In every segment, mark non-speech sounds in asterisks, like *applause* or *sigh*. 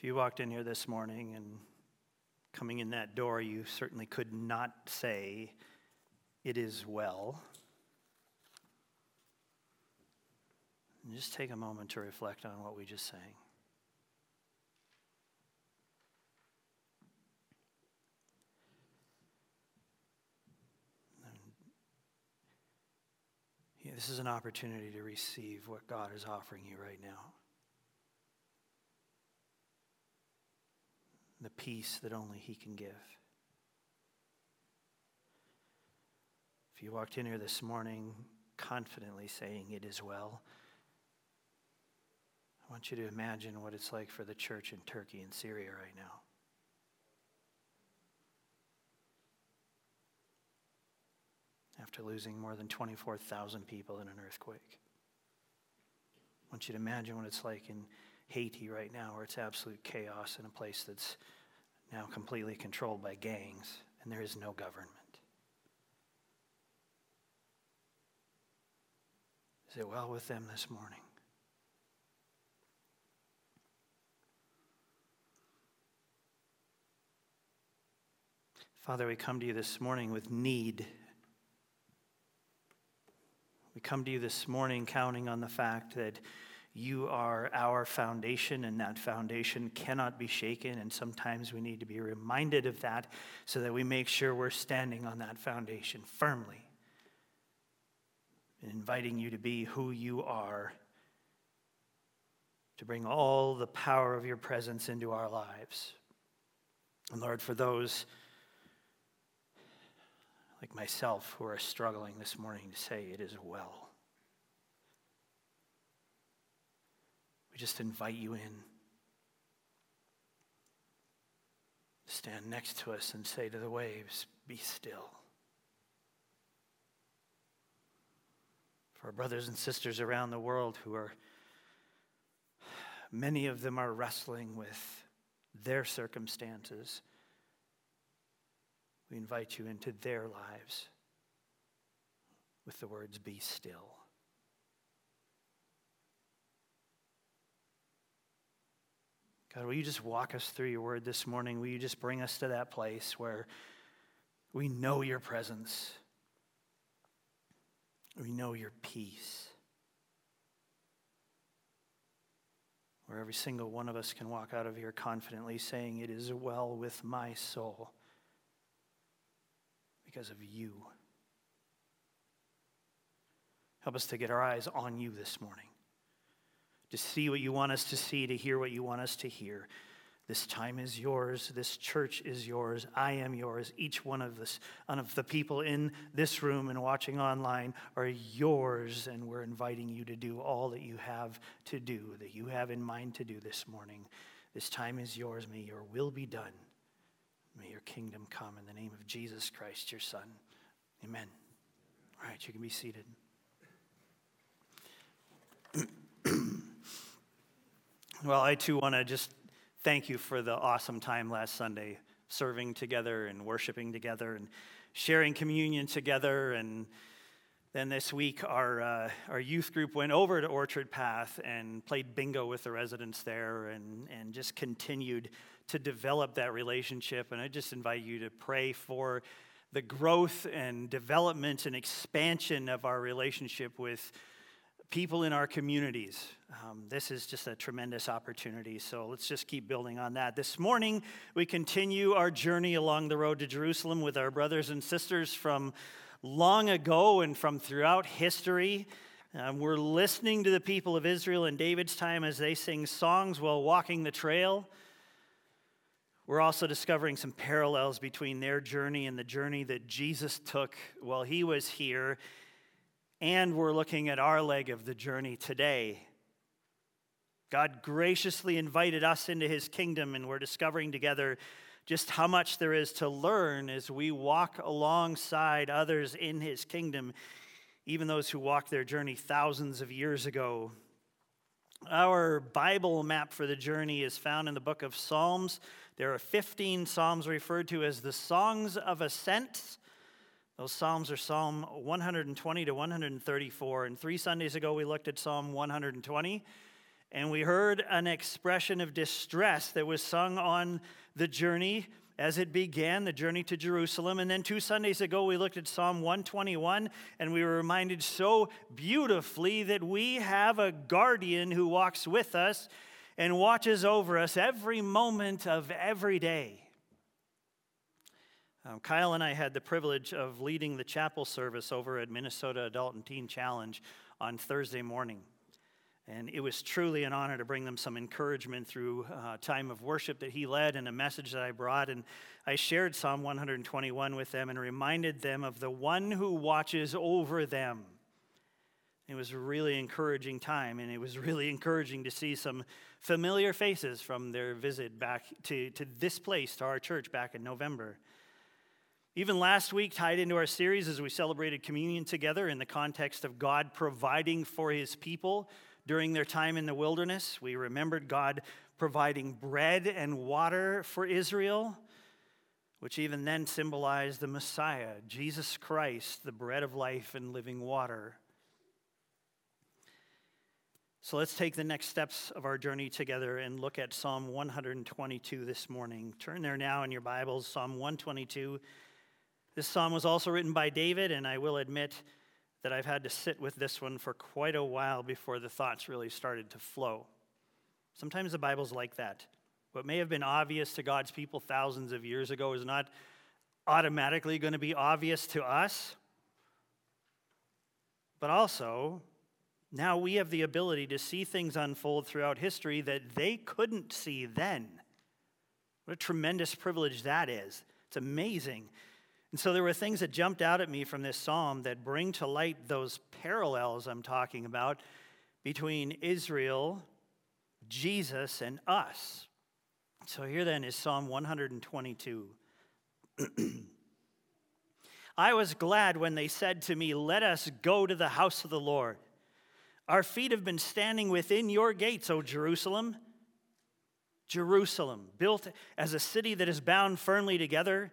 If you walked in here this morning and coming in that door, you certainly could not say, It is well. And just take a moment to reflect on what we just sang. This is an opportunity to receive what God is offering you right now. The peace that only He can give. If you walked in here this morning confidently saying, It is well, I want you to imagine what it's like for the church in Turkey and Syria right now. After losing more than 24,000 people in an earthquake. I want you to imagine what it's like in Haiti right now, where it's absolute chaos in a place that's now completely controlled by gangs and there is no government. Is it well with them this morning? Father, we come to you this morning with need. We come to you this morning counting on the fact that you are our foundation, and that foundation cannot be shaken. And sometimes we need to be reminded of that so that we make sure we're standing on that foundation firmly. And inviting you to be who you are, to bring all the power of your presence into our lives. And Lord, for those like myself who are struggling this morning to say it is well. Just invite you in. Stand next to us and say to the waves, Be still. For our brothers and sisters around the world who are, many of them are wrestling with their circumstances we invite you into their lives with the words, Be still. God, will you just walk us through your word this morning? Will you just bring us to that place where we know your presence? We know your peace. Where every single one of us can walk out of here confidently saying, It is well with my soul because of you. Help us to get our eyes on you this morning, to see what you want us to see, to hear what you want us to hear. This time is yours. This church is yours. I am yours. Each one of us, one of the people in this room and watching online are yours, and we're inviting you to do all that you have to do, that you have in mind to do this morning. This time is yours. May your will be done. May your kingdom come in the name of Jesus Christ, your Son. Amen. All right, you can be seated. *clears throat* well, I too want to just thank you for the awesome time last Sunday, serving together and worshiping together and sharing communion together. And then this week, our, uh, our youth group went over to Orchard Path and played bingo with the residents there and, and just continued to develop that relationship. And I just invite you to pray for the growth and development and expansion of our relationship with people in our communities. Um, this is just a tremendous opportunity. So let's just keep building on that. This morning, we continue our journey along the road to Jerusalem with our brothers and sisters from long ago and from throughout history. Um, we're listening to the people of Israel in David's time as they sing songs while walking the trail. We're also discovering some parallels between their journey and the journey that Jesus took while he was here. And we're looking at our leg of the journey today. God graciously invited us into his kingdom, and we're discovering together just how much there is to learn as we walk alongside others in his kingdom, even those who walked their journey thousands of years ago. Our Bible map for the journey is found in the book of Psalms, there are 15 Psalms referred to as the Songs of Ascent. Those Psalms are Psalm 120 to 134. And three Sundays ago, we looked at Psalm 120. and we heard an expression of distress that was sung on the journey as it began, the journey to Jerusalem. And then two Sundays ago, we looked at Psalm 121, and we were reminded so beautifully that we have a guardian who walks with us and watches over us every moment of every day. Um, Kyle and I had the privilege of leading the chapel service over at Minnesota Adult and Teen Challenge on Thursday morning. And it was truly an honor to bring them some encouragement through uh, time of worship that he led and a message that I brought. And I shared Psalm 121 with them and reminded them of the one who watches over them. It was a really encouraging time, and it was *laughs* really encouraging to see some familiar faces from their visit back to, to this place, to our church back in November. Even last week, tied into our series as we celebrated communion together in the context of God providing for his people during their time in the wilderness, we remembered God providing bread and water for Israel, which even then symbolized the Messiah, Jesus Christ, the bread of life and living water. So let's take the next steps of our journey together and look at Psalm 122 this morning. Turn there now in your Bibles, Psalm 122. This psalm was also written by David, and I will admit that I've had to sit with this one for quite a while before the thoughts really started to flow. Sometimes the Bible's like that. What may have been obvious to God's people thousands of years ago is not automatically going to be obvious to us. But also, now we have the ability to see things unfold throughout history that they couldn't see then. What a tremendous privilege that is. It's amazing. And so there were things that jumped out at me from this psalm that bring to light those parallels I'm talking about between Israel, Jesus, and us. So here then is Psalm 122. *clears throat* I was glad when they said to me, Let us go to the house of the Lord. Our feet have been standing within your gates, O Jerusalem. Jerusalem, built as a city that is bound firmly together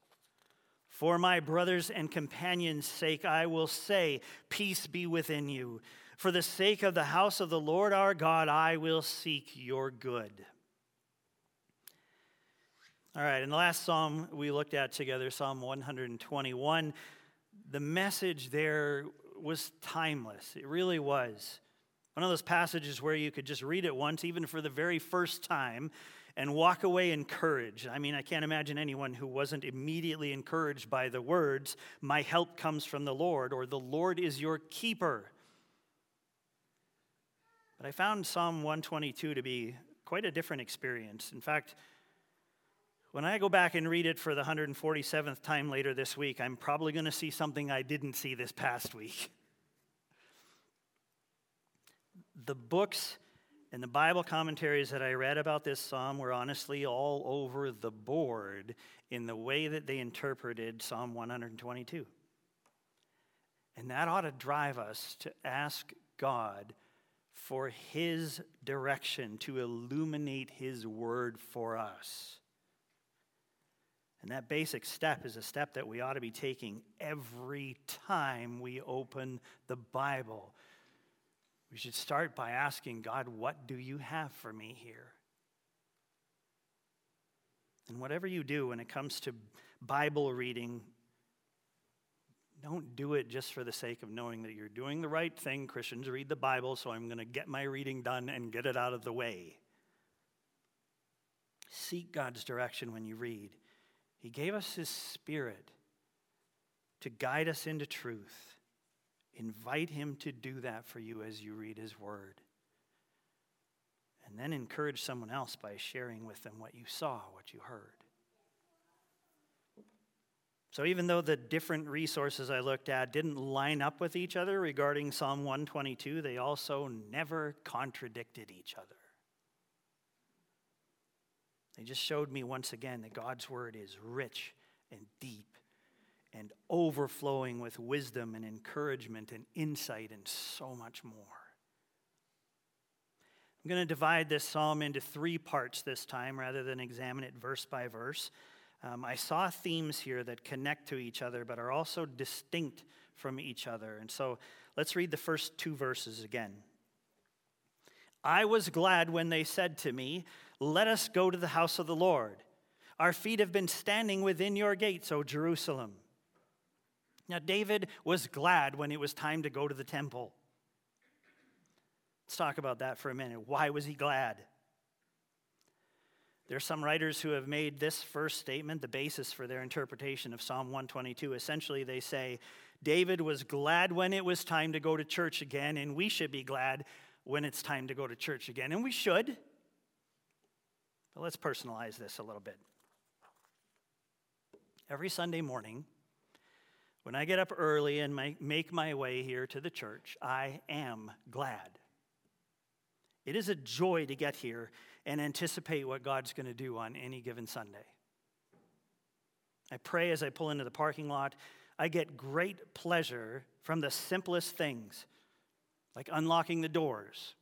For my brothers and companions' sake, I will say, Peace be within you. For the sake of the house of the Lord our God, I will seek your good. All right, in the last psalm we looked at together, Psalm 121, the message there was timeless. It really was. One of those passages where you could just read it once, even for the very first time, and walk away encouraged. I mean, I can't imagine anyone who wasn't immediately encouraged by the words, My help comes from the Lord, or The Lord is your keeper. But I found Psalm 122 to be quite a different experience. In fact, when I go back and read it for the 147th time later this week, I'm probably going to see something I didn't see this past week. *laughs* The books and the Bible commentaries that I read about this psalm were honestly all over the board in the way that they interpreted Psalm 122. And that ought to drive us to ask God for His direction, to illuminate His word for us. And that basic step is a step that we ought to be taking every time we open the Bible we should start by asking God, what do you have for me here? And whatever you do when it comes to Bible reading, don't do it just for the sake of knowing that you're doing the right thing. Christians read the Bible, so I'm going to get my reading done and get it out of the way. Seek God's direction when you read. He gave us His Spirit to guide us into truth. Invite Him to do that for you as you read His Word. And then encourage someone else by sharing with them what you saw, what you heard. So, even though the different resources I looked at didn't line up with each other regarding Psalm 122, they also never contradicted each other. They just showed me once again that God's word is rich and deep and overflowing with wisdom and encouragement and insight and so much more. I'm going to divide this psalm into three parts this time rather than examine it verse by verse. Um, I saw themes here that connect to each other but are also distinct from each other. And so let's read the first two verses again. I was glad when they said to me, Let us go to the house of the Lord. Our feet have been standing within your gates, O Jerusalem. Now, David was glad when it was time to go to the temple. Let's talk about that for a minute. Why was he glad? There are some writers who have made this first statement the basis for their interpretation of Psalm 122. Essentially, they say, David was glad when it was time to go to church again, and we should be glad when it's time to go to church again. And we should. But let's personalize this a little bit. Every Sunday morning, when I get up early and make my way here to the church, I am glad. It is a joy to get here and anticipate what God's going to do on any given Sunday. I pray as I pull into the parking lot. I get great pleasure from the simplest things, like unlocking the doors,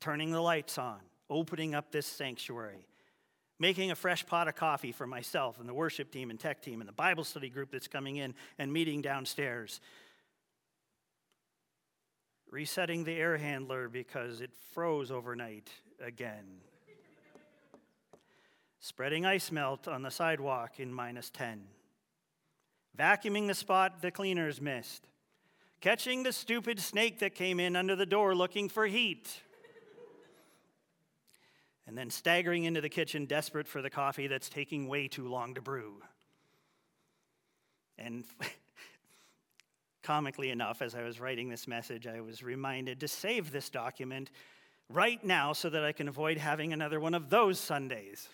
turning the lights on, opening up this sanctuary, making a fresh pot of coffee for myself and the worship team and tech team and the Bible study group that's coming in and meeting downstairs. Resetting the air handler because it froze overnight again. Spreading ice melt on the sidewalk in minus 10. Vacuuming the spot the cleaners missed. Catching the stupid snake that came in under the door looking for heat and then staggering into the kitchen, desperate for the coffee that's taking way too long to brew. And *laughs* comically enough, as I was writing this message, I was reminded to save this document right now so that I can avoid having another one of those Sundays.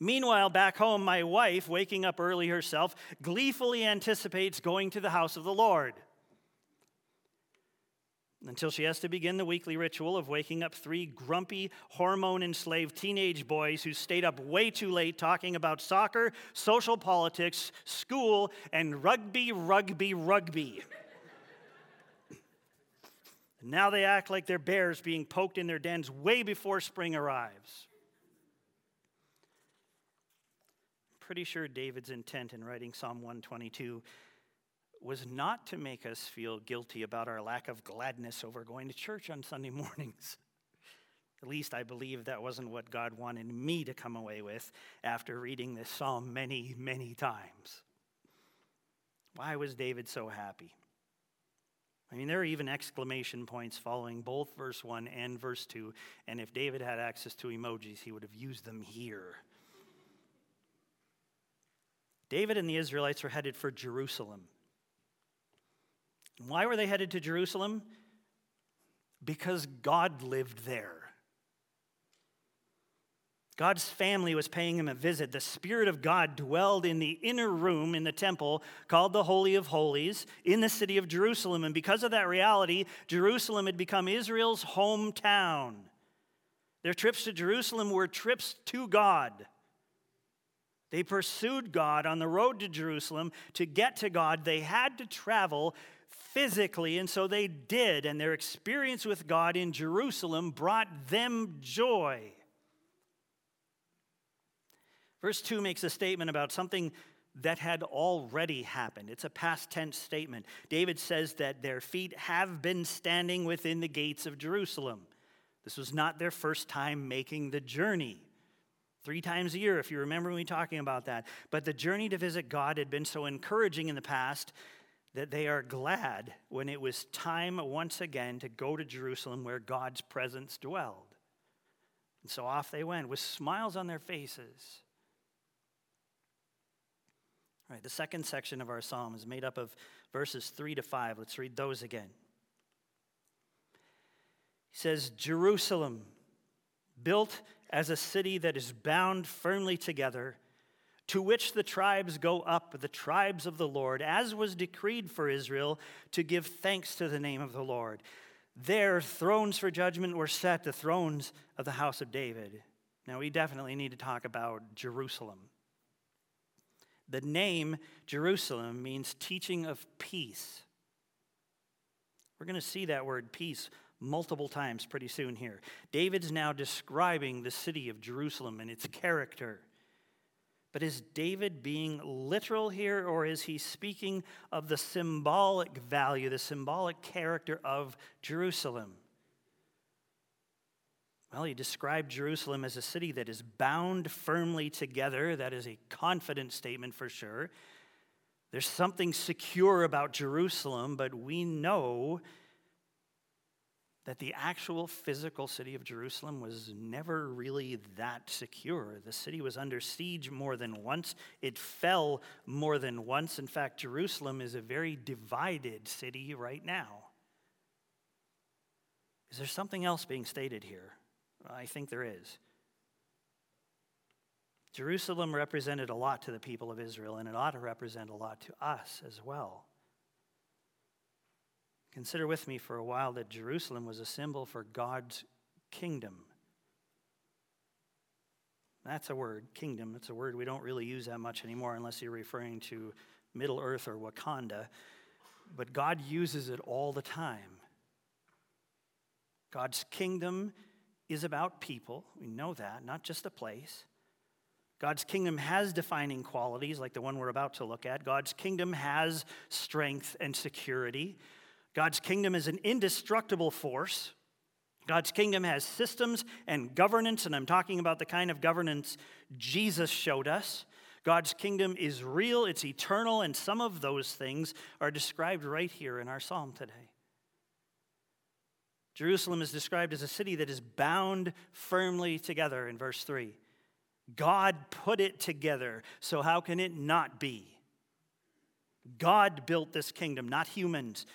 Meanwhile, back home, my wife, waking up early herself, gleefully anticipates going to the house of the Lord until she has to begin the weekly ritual of waking up three grumpy, hormone enslaved teenage boys who stayed up way too late talking about soccer, social politics, school, and rugby, rugby, rugby. *laughs* now they act like they're bears being poked in their dens way before spring arrives. Pretty sure David's intent in writing Psalm 122 was not to make us feel guilty about our lack of gladness over going to church on Sunday *laughs* mornings. At least I believe that wasn't what God wanted me to come away with after reading this psalm many, many times. Why was David so happy? I mean, there are even exclamation points following both verse 1 and verse 2, and if David had access to emojis, he would have used them here. David and the Israelites were headed for Jerusalem. Why were they headed to Jerusalem? Because God lived there. God's family was paying him a visit. The Spirit of God dwelled in the inner room in the temple called the Holy of Holies in the city of Jerusalem. And because of that reality, Jerusalem had become Israel's hometown. Their trips to Jerusalem were trips to God. They pursued God on the road to Jerusalem. To get to God, they had to travel physically, and so they did, and their experience with God in Jerusalem brought them joy. Verse 2 makes a statement about something that had already happened. It's a past tense statement. David says that their feet have been standing within the gates of Jerusalem. This was not their first time making the journey. Three times a year, if you remember me talking about that. But the journey to visit God had been so encouraging in the past that they are glad when it was time once again to go to Jerusalem where God's presence dwelled. And so off they went with smiles on their faces. All right, the second section of our psalm is made up of verses 3 to 5. Let's read those again. He says, Jerusalem, built as a city that is bound firmly together to which the tribes go up, the tribes of the Lord, as was decreed for Israel, to give thanks to the name of the Lord. There, thrones for judgment were set, the thrones of the house of David. Now, we definitely need to talk about Jerusalem. The name Jerusalem means teaching of peace. We're going to see that word peace multiple times pretty soon here. David's now describing the city of Jerusalem and its character. But is David being literal here, or is he speaking of the symbolic value, the symbolic character of Jerusalem? Well, he described Jerusalem as a city that is bound firmly together. That is a confident statement for sure. There's something secure about Jerusalem, but we know that the actual physical city of Jerusalem was never really that secure. The city was under siege more than once, it fell more than once. In fact, Jerusalem is a very divided city right now. Is there something else being stated here? I think there is. Jerusalem represented a lot to the people of Israel, and it ought to represent a lot to us as well. Consider with me for a while that Jerusalem was a symbol for God's kingdom. That's a word, kingdom. It's a word we don't really use that much anymore unless you're referring to Middle Earth or Wakanda. But God uses it all the time. God's kingdom is about people. We know that, not just a place. God's kingdom has defining qualities like the one we're about to look at. God's kingdom has strength and security. God's kingdom is an indestructible force. God's kingdom has systems and governance, and I'm talking about the kind of governance Jesus showed us. God's kingdom is real, it's eternal, and some of those things are described right here in our psalm today. Jerusalem is described as a city that is bound firmly together in verse 3. God put it together, so how can it not be? God built this kingdom, not humans.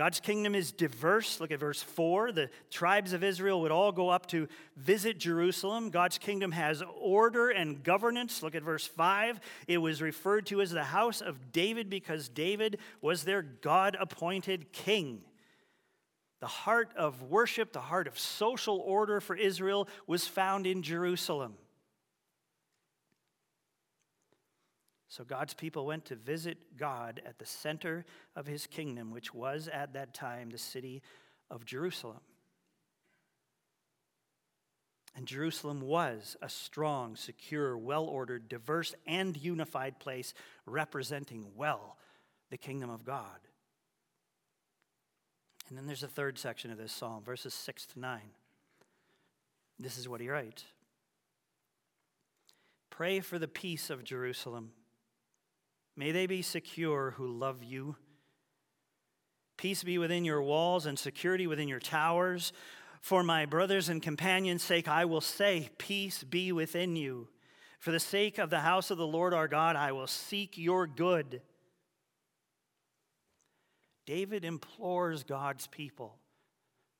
God's kingdom is diverse. Look at verse 4. The tribes of Israel would all go up to visit Jerusalem. God's kingdom has order and governance. Look at verse 5. It was referred to as the house of David because David was their God appointed king. The heart of worship, the heart of social order for Israel was found in Jerusalem. So God's people went to visit God at the center of his kingdom, which was at that time the city of Jerusalem. And Jerusalem was a strong, secure, well ordered, diverse, and unified place representing well the kingdom of God. And then there's a third section of this psalm, verses 6 to 9. This is what he writes Pray for the peace of Jerusalem May they be secure who love you. Peace be within your walls and security within your towers. For my brothers and companions' sake, I will say, Peace be within you. For the sake of the house of the Lord our God, I will seek your good. David implores God's people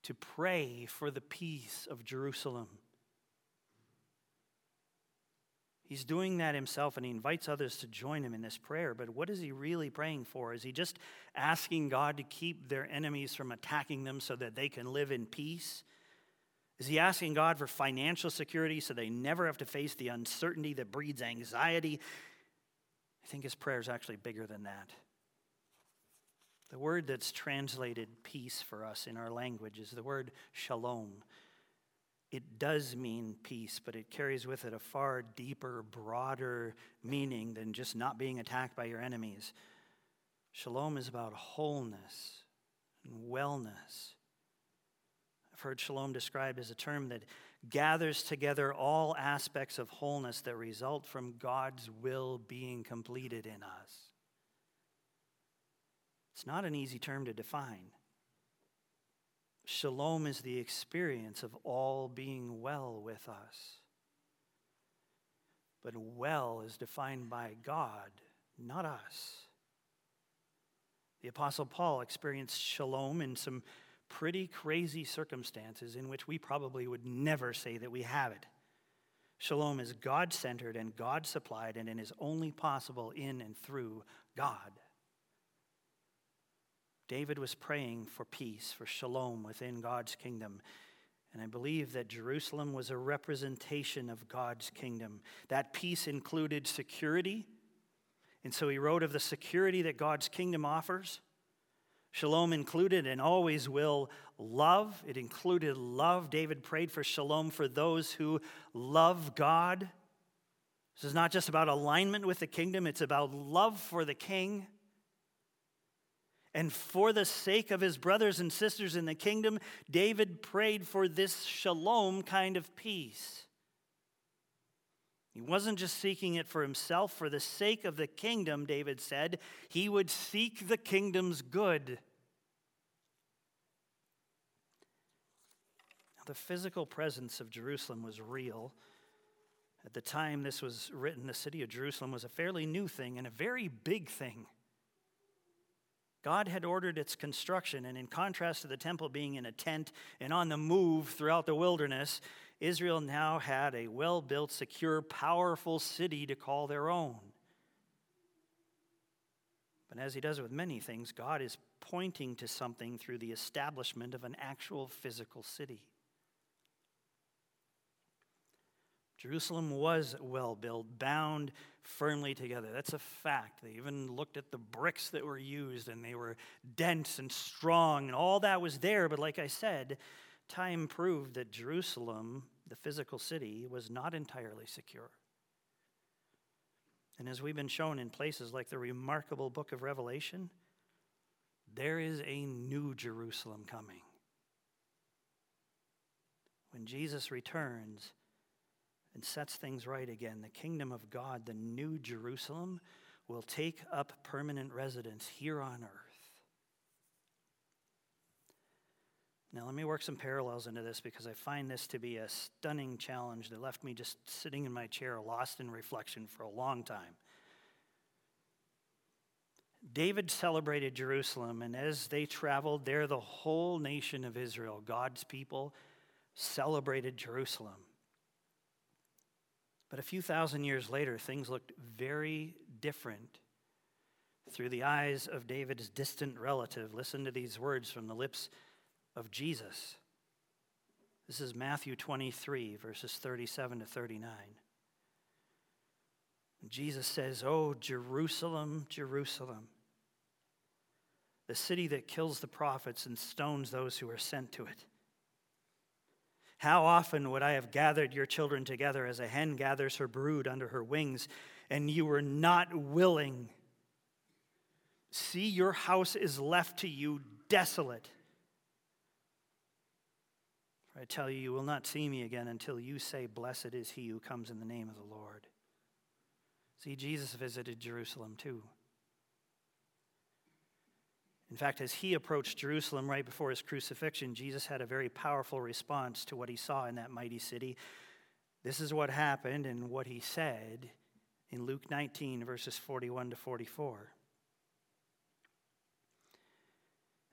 to pray for the peace of Jerusalem. He's doing that himself and he invites others to join him in this prayer. But what is he really praying for? Is he just asking God to keep their enemies from attacking them so that they can live in peace? Is he asking God for financial security so they never have to face the uncertainty that breeds anxiety? I think his prayer is actually bigger than that. The word that's translated peace for us in our language is the word shalom it does mean peace, but it carries with it a far deeper, broader meaning than just not being attacked by your enemies. Shalom is about wholeness and wellness. I've heard shalom described as a term that gathers together all aspects of wholeness that result from God's will being completed in us. It's not an easy term to define. Shalom is the experience of all being well with us. But well is defined by God, not us. The Apostle Paul experienced shalom in some pretty crazy circumstances in which we probably would never say that we have it. Shalom is God centered and God supplied, and it is only possible in and through God. David was praying for peace, for shalom within God's kingdom. And I believe that Jerusalem was a representation of God's kingdom. That peace included security. And so he wrote of the security that God's kingdom offers. Shalom included and always will love. It included love. David prayed for shalom for those who love God. This is not just about alignment with the kingdom, it's about love for the king. And for the sake of his brothers and sisters in the kingdom, David prayed for this shalom kind of peace. He wasn't just seeking it for himself. For the sake of the kingdom, David said, he would seek the kingdom's good. Now, the physical presence of Jerusalem was real. At the time this was written, the city of Jerusalem was a fairly new thing and a very big thing. God had ordered its construction, and in contrast to the temple being in a tent and on the move throughout the wilderness, Israel now had a well built, secure, powerful city to call their own. But as he does with many things, God is pointing to something through the establishment of an actual physical city. Jerusalem was well built, bound firmly together. That's a fact. They even looked at the bricks that were used and they were dense and strong, and all that was there. But like I said, time proved that Jerusalem, the physical city, was not entirely secure. And as we've been shown in places like the remarkable book of Revelation, there is a new Jerusalem coming. When Jesus returns, and sets things right again. The kingdom of God, the new Jerusalem, will take up permanent residence here on earth. Now, let me work some parallels into this because I find this to be a stunning challenge that left me just sitting in my chair, lost in reflection for a long time. David celebrated Jerusalem, and as they traveled there, the whole nation of Israel, God's people, celebrated Jerusalem. But a few thousand years later, things looked very different through the eyes of David's distant relative. Listen to these words from the lips of Jesus. This is Matthew 23, verses 37 to 39. Jesus says, Oh, Jerusalem, Jerusalem, the city that kills the prophets and stones those who are sent to it. How often would I have gathered your children together as a hen gathers her brood under her wings, and you were not willing? See, your house is left to you desolate. I tell you, you will not see me again until you say, Blessed is he who comes in the name of the Lord. See, Jesus visited Jerusalem too. In fact, as he approached Jerusalem right before his crucifixion, Jesus had a very powerful response to what he saw in that mighty city. This is what happened and what he said in Luke 19, verses 41 to 44.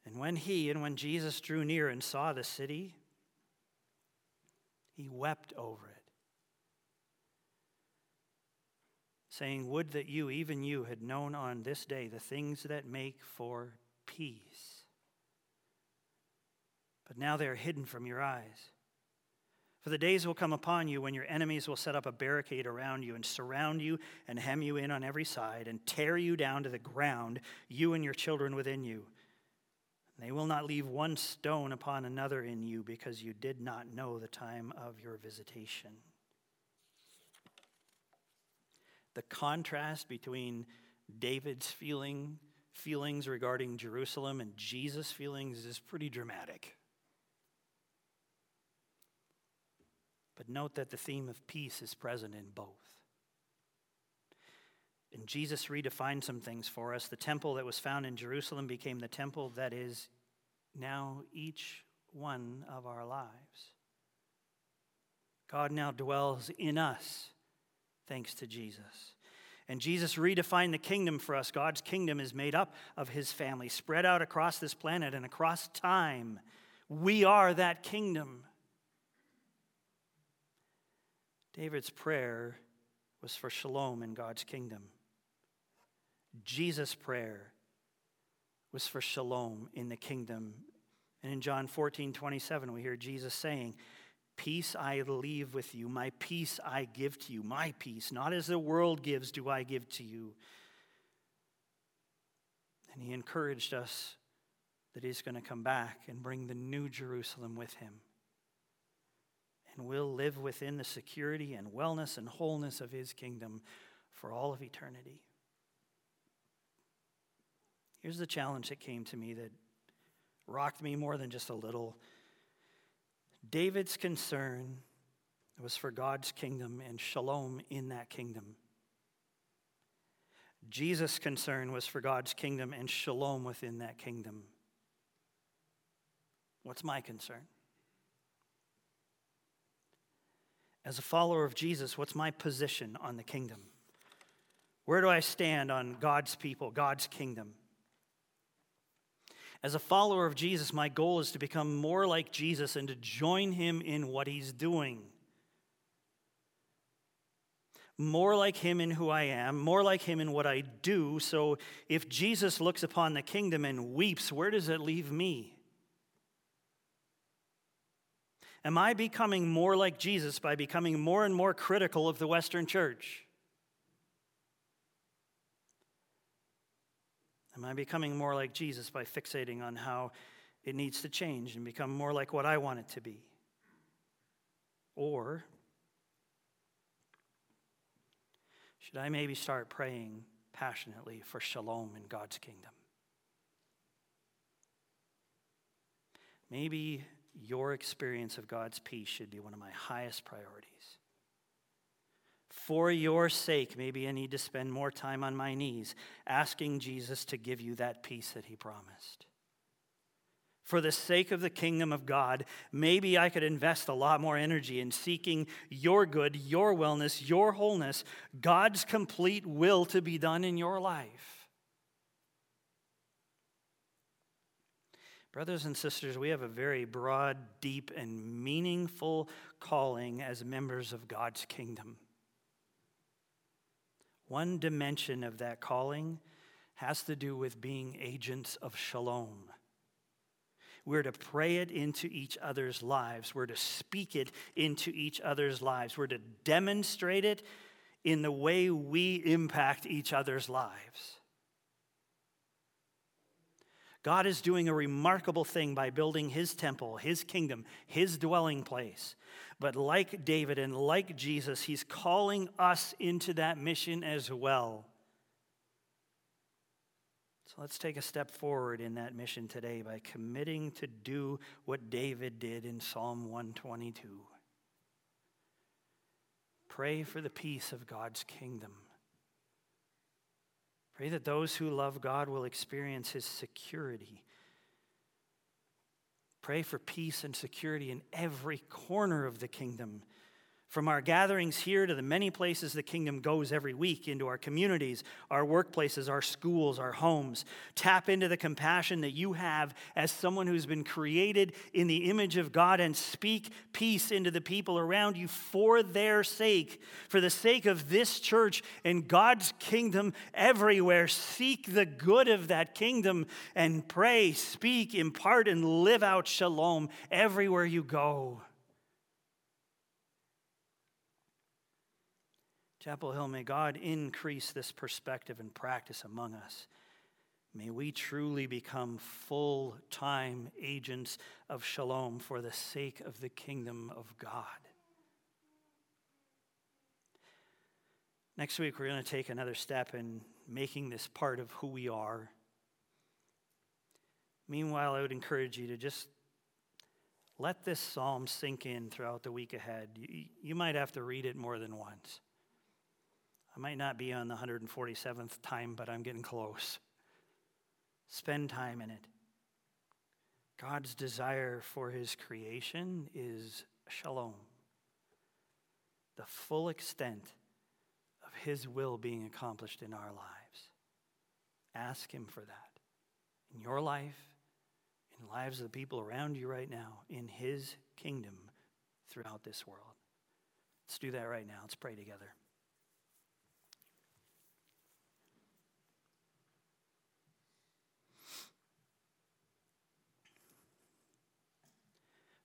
And when he and when Jesus drew near and saw the city, he wept over it, saying, Would that you, even you, had known on this day the things that make for peace. But now they are hidden from your eyes. For the days will come upon you when your enemies will set up a barricade around you and surround you and hem you in on every side and tear you down to the ground, you and your children within you. And they will not leave one stone upon another in you because you did not know the time of your visitation. The contrast between David's feeling feelings regarding Jerusalem and Jesus' feelings is pretty dramatic. But note that the theme of peace is present in both. And Jesus redefined some things for us. The temple that was found in Jerusalem became the temple that is now each one of our lives. God now dwells in us thanks to Jesus. And Jesus redefined the kingdom for us. God's kingdom is made up of his family, spread out across this planet and across time. We are that kingdom. David's prayer was for shalom in God's kingdom. Jesus' prayer was for shalom in the kingdom And in John 14, 27, we hear Jesus saying, Peace I leave with you, my peace I give to you, my peace, not as the world gives, do I give to you. And he encouraged us that he's going to come back and bring the new Jerusalem with him. And we'll live within the security and wellness and wholeness of his kingdom for all of eternity. Here's the challenge that came to me that rocked me more than just a little. David's concern was for God's kingdom and shalom in that kingdom. Jesus' concern was for God's kingdom and shalom within that kingdom. What's my concern? As a follower of Jesus, what's my position on the kingdom? Where do I stand on God's people, God's kingdom? As a follower of Jesus, my goal is to become more like Jesus and to join him in what he's doing. More like him in who I am, more like him in what I do. So if Jesus looks upon the kingdom and weeps, where does it leave me? Am I becoming more like Jesus by becoming more and more critical of the Western church? Am I becoming more like Jesus by fixating on how it needs to change and become more like what I want it to be? Or should I maybe start praying passionately for shalom in God's kingdom? Maybe your experience of God's peace should be one of my highest priorities for your sake, maybe I need to spend more time on my knees asking Jesus to give you that peace that he promised. For the sake of the kingdom of God, maybe I could invest a lot more energy in seeking your good, your wellness, your wholeness, God's complete will to be done in your life. Brothers and sisters, we have a very broad, deep, and meaningful calling as members of God's kingdom. One dimension of that calling has to do with being agents of shalom. We're to pray it into each other's lives. We're to speak it into each other's lives. We're to demonstrate it in the way we impact each other's lives. God is doing a remarkable thing by building his temple, his kingdom, his dwelling place. But like David and like Jesus, he's calling us into that mission as well. So let's take a step forward in that mission today by committing to do what David did in Psalm 122. Pray for the peace of God's kingdom. Pray that those who love God will experience his security Pray for peace and security in every corner of the kingdom from our gatherings here to the many places the kingdom goes every week into our communities, our workplaces, our schools, our homes. Tap into the compassion that you have as someone who's been created in the image of God and speak peace into the people around you for their sake, for the sake of this church and God's kingdom everywhere. Seek the good of that kingdom and pray, speak, impart, and live out shalom everywhere you go. Chapel Hill, may God increase this perspective and practice among us. May we truly become full time agents of shalom for the sake of the kingdom of God. Next week, we're going to take another step in making this part of who we are. Meanwhile, I would encourage you to just let this psalm sink in throughout the week ahead. You, might have to read it more than once. I might not be on the 147th time, but I'm getting close. Spend time in it. God's desire for his creation is shalom, the full extent of his will being accomplished in our lives. Ask him for that in your life, in the lives of the people around you right now, in his kingdom throughout this world. Let's do that right now. Let's pray together.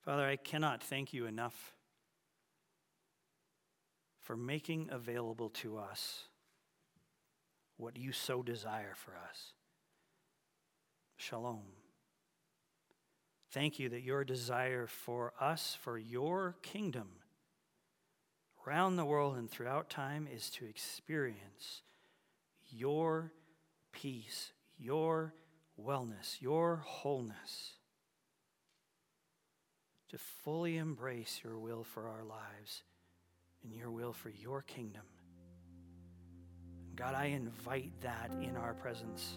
Father, I cannot thank you enough for making available to us what you so desire for us. Shalom. Thank you that your desire for us, for your kingdom around the world and throughout time, is to experience your peace, your wellness, your wholeness, to fully embrace your will for our lives and your will for your kingdom. God, I invite that in our presence.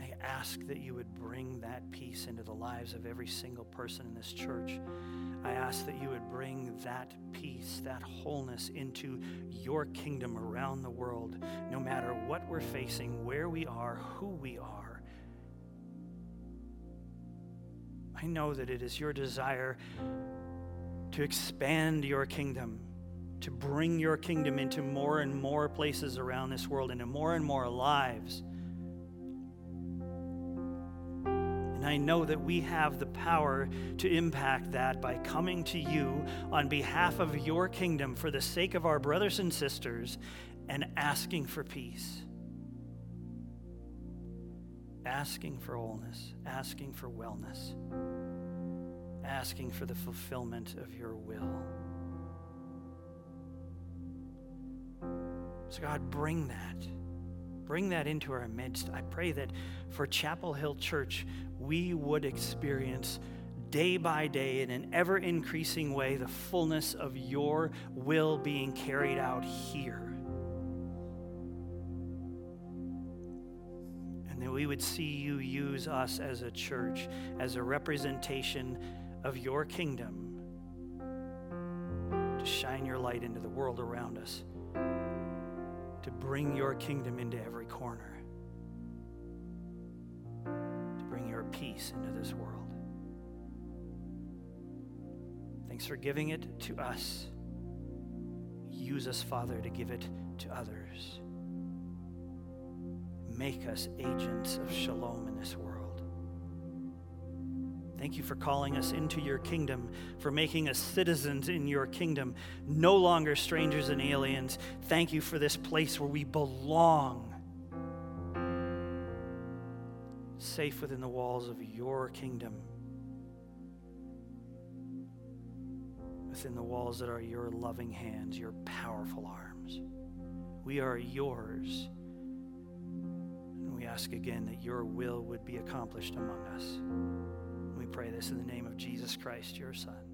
I ask that you would bring that peace into the lives of every single person in this church. I ask that you would bring that peace, that wholeness into your kingdom around the world, no matter what we're facing, where we are, who we are. I know that it is your desire to expand your kingdom, to bring your kingdom into more and more places around this world, into more and more lives. And I know that we have the power to impact that by coming to you on behalf of your kingdom for the sake of our brothers and sisters and asking for peace, asking for wholeness, asking for wellness, asking for the fulfillment of your will. So, God, bring that. Bring that into our midst. I pray that for Chapel Hill Church, we would experience day by day in an ever increasing way the fullness of your will being carried out here. We would see you use us as a church, as a representation of your kingdom, to shine your light into the world around us to bring your kingdom into every corner, to bring your peace into this world. Thanks for giving it to us. Use us, Father, to give it to others. Make us agents of shalom in this world. Thank you for calling us into your kingdom, for making us citizens in your kingdom, no longer strangers and aliens. Thank you for this place where we belong, safe within the walls of your kingdom, within the walls that are your loving hands, your powerful arms. We are yours. Ask again that your will would be accomplished among us We pray this in the name of Jesus Christ, your Son.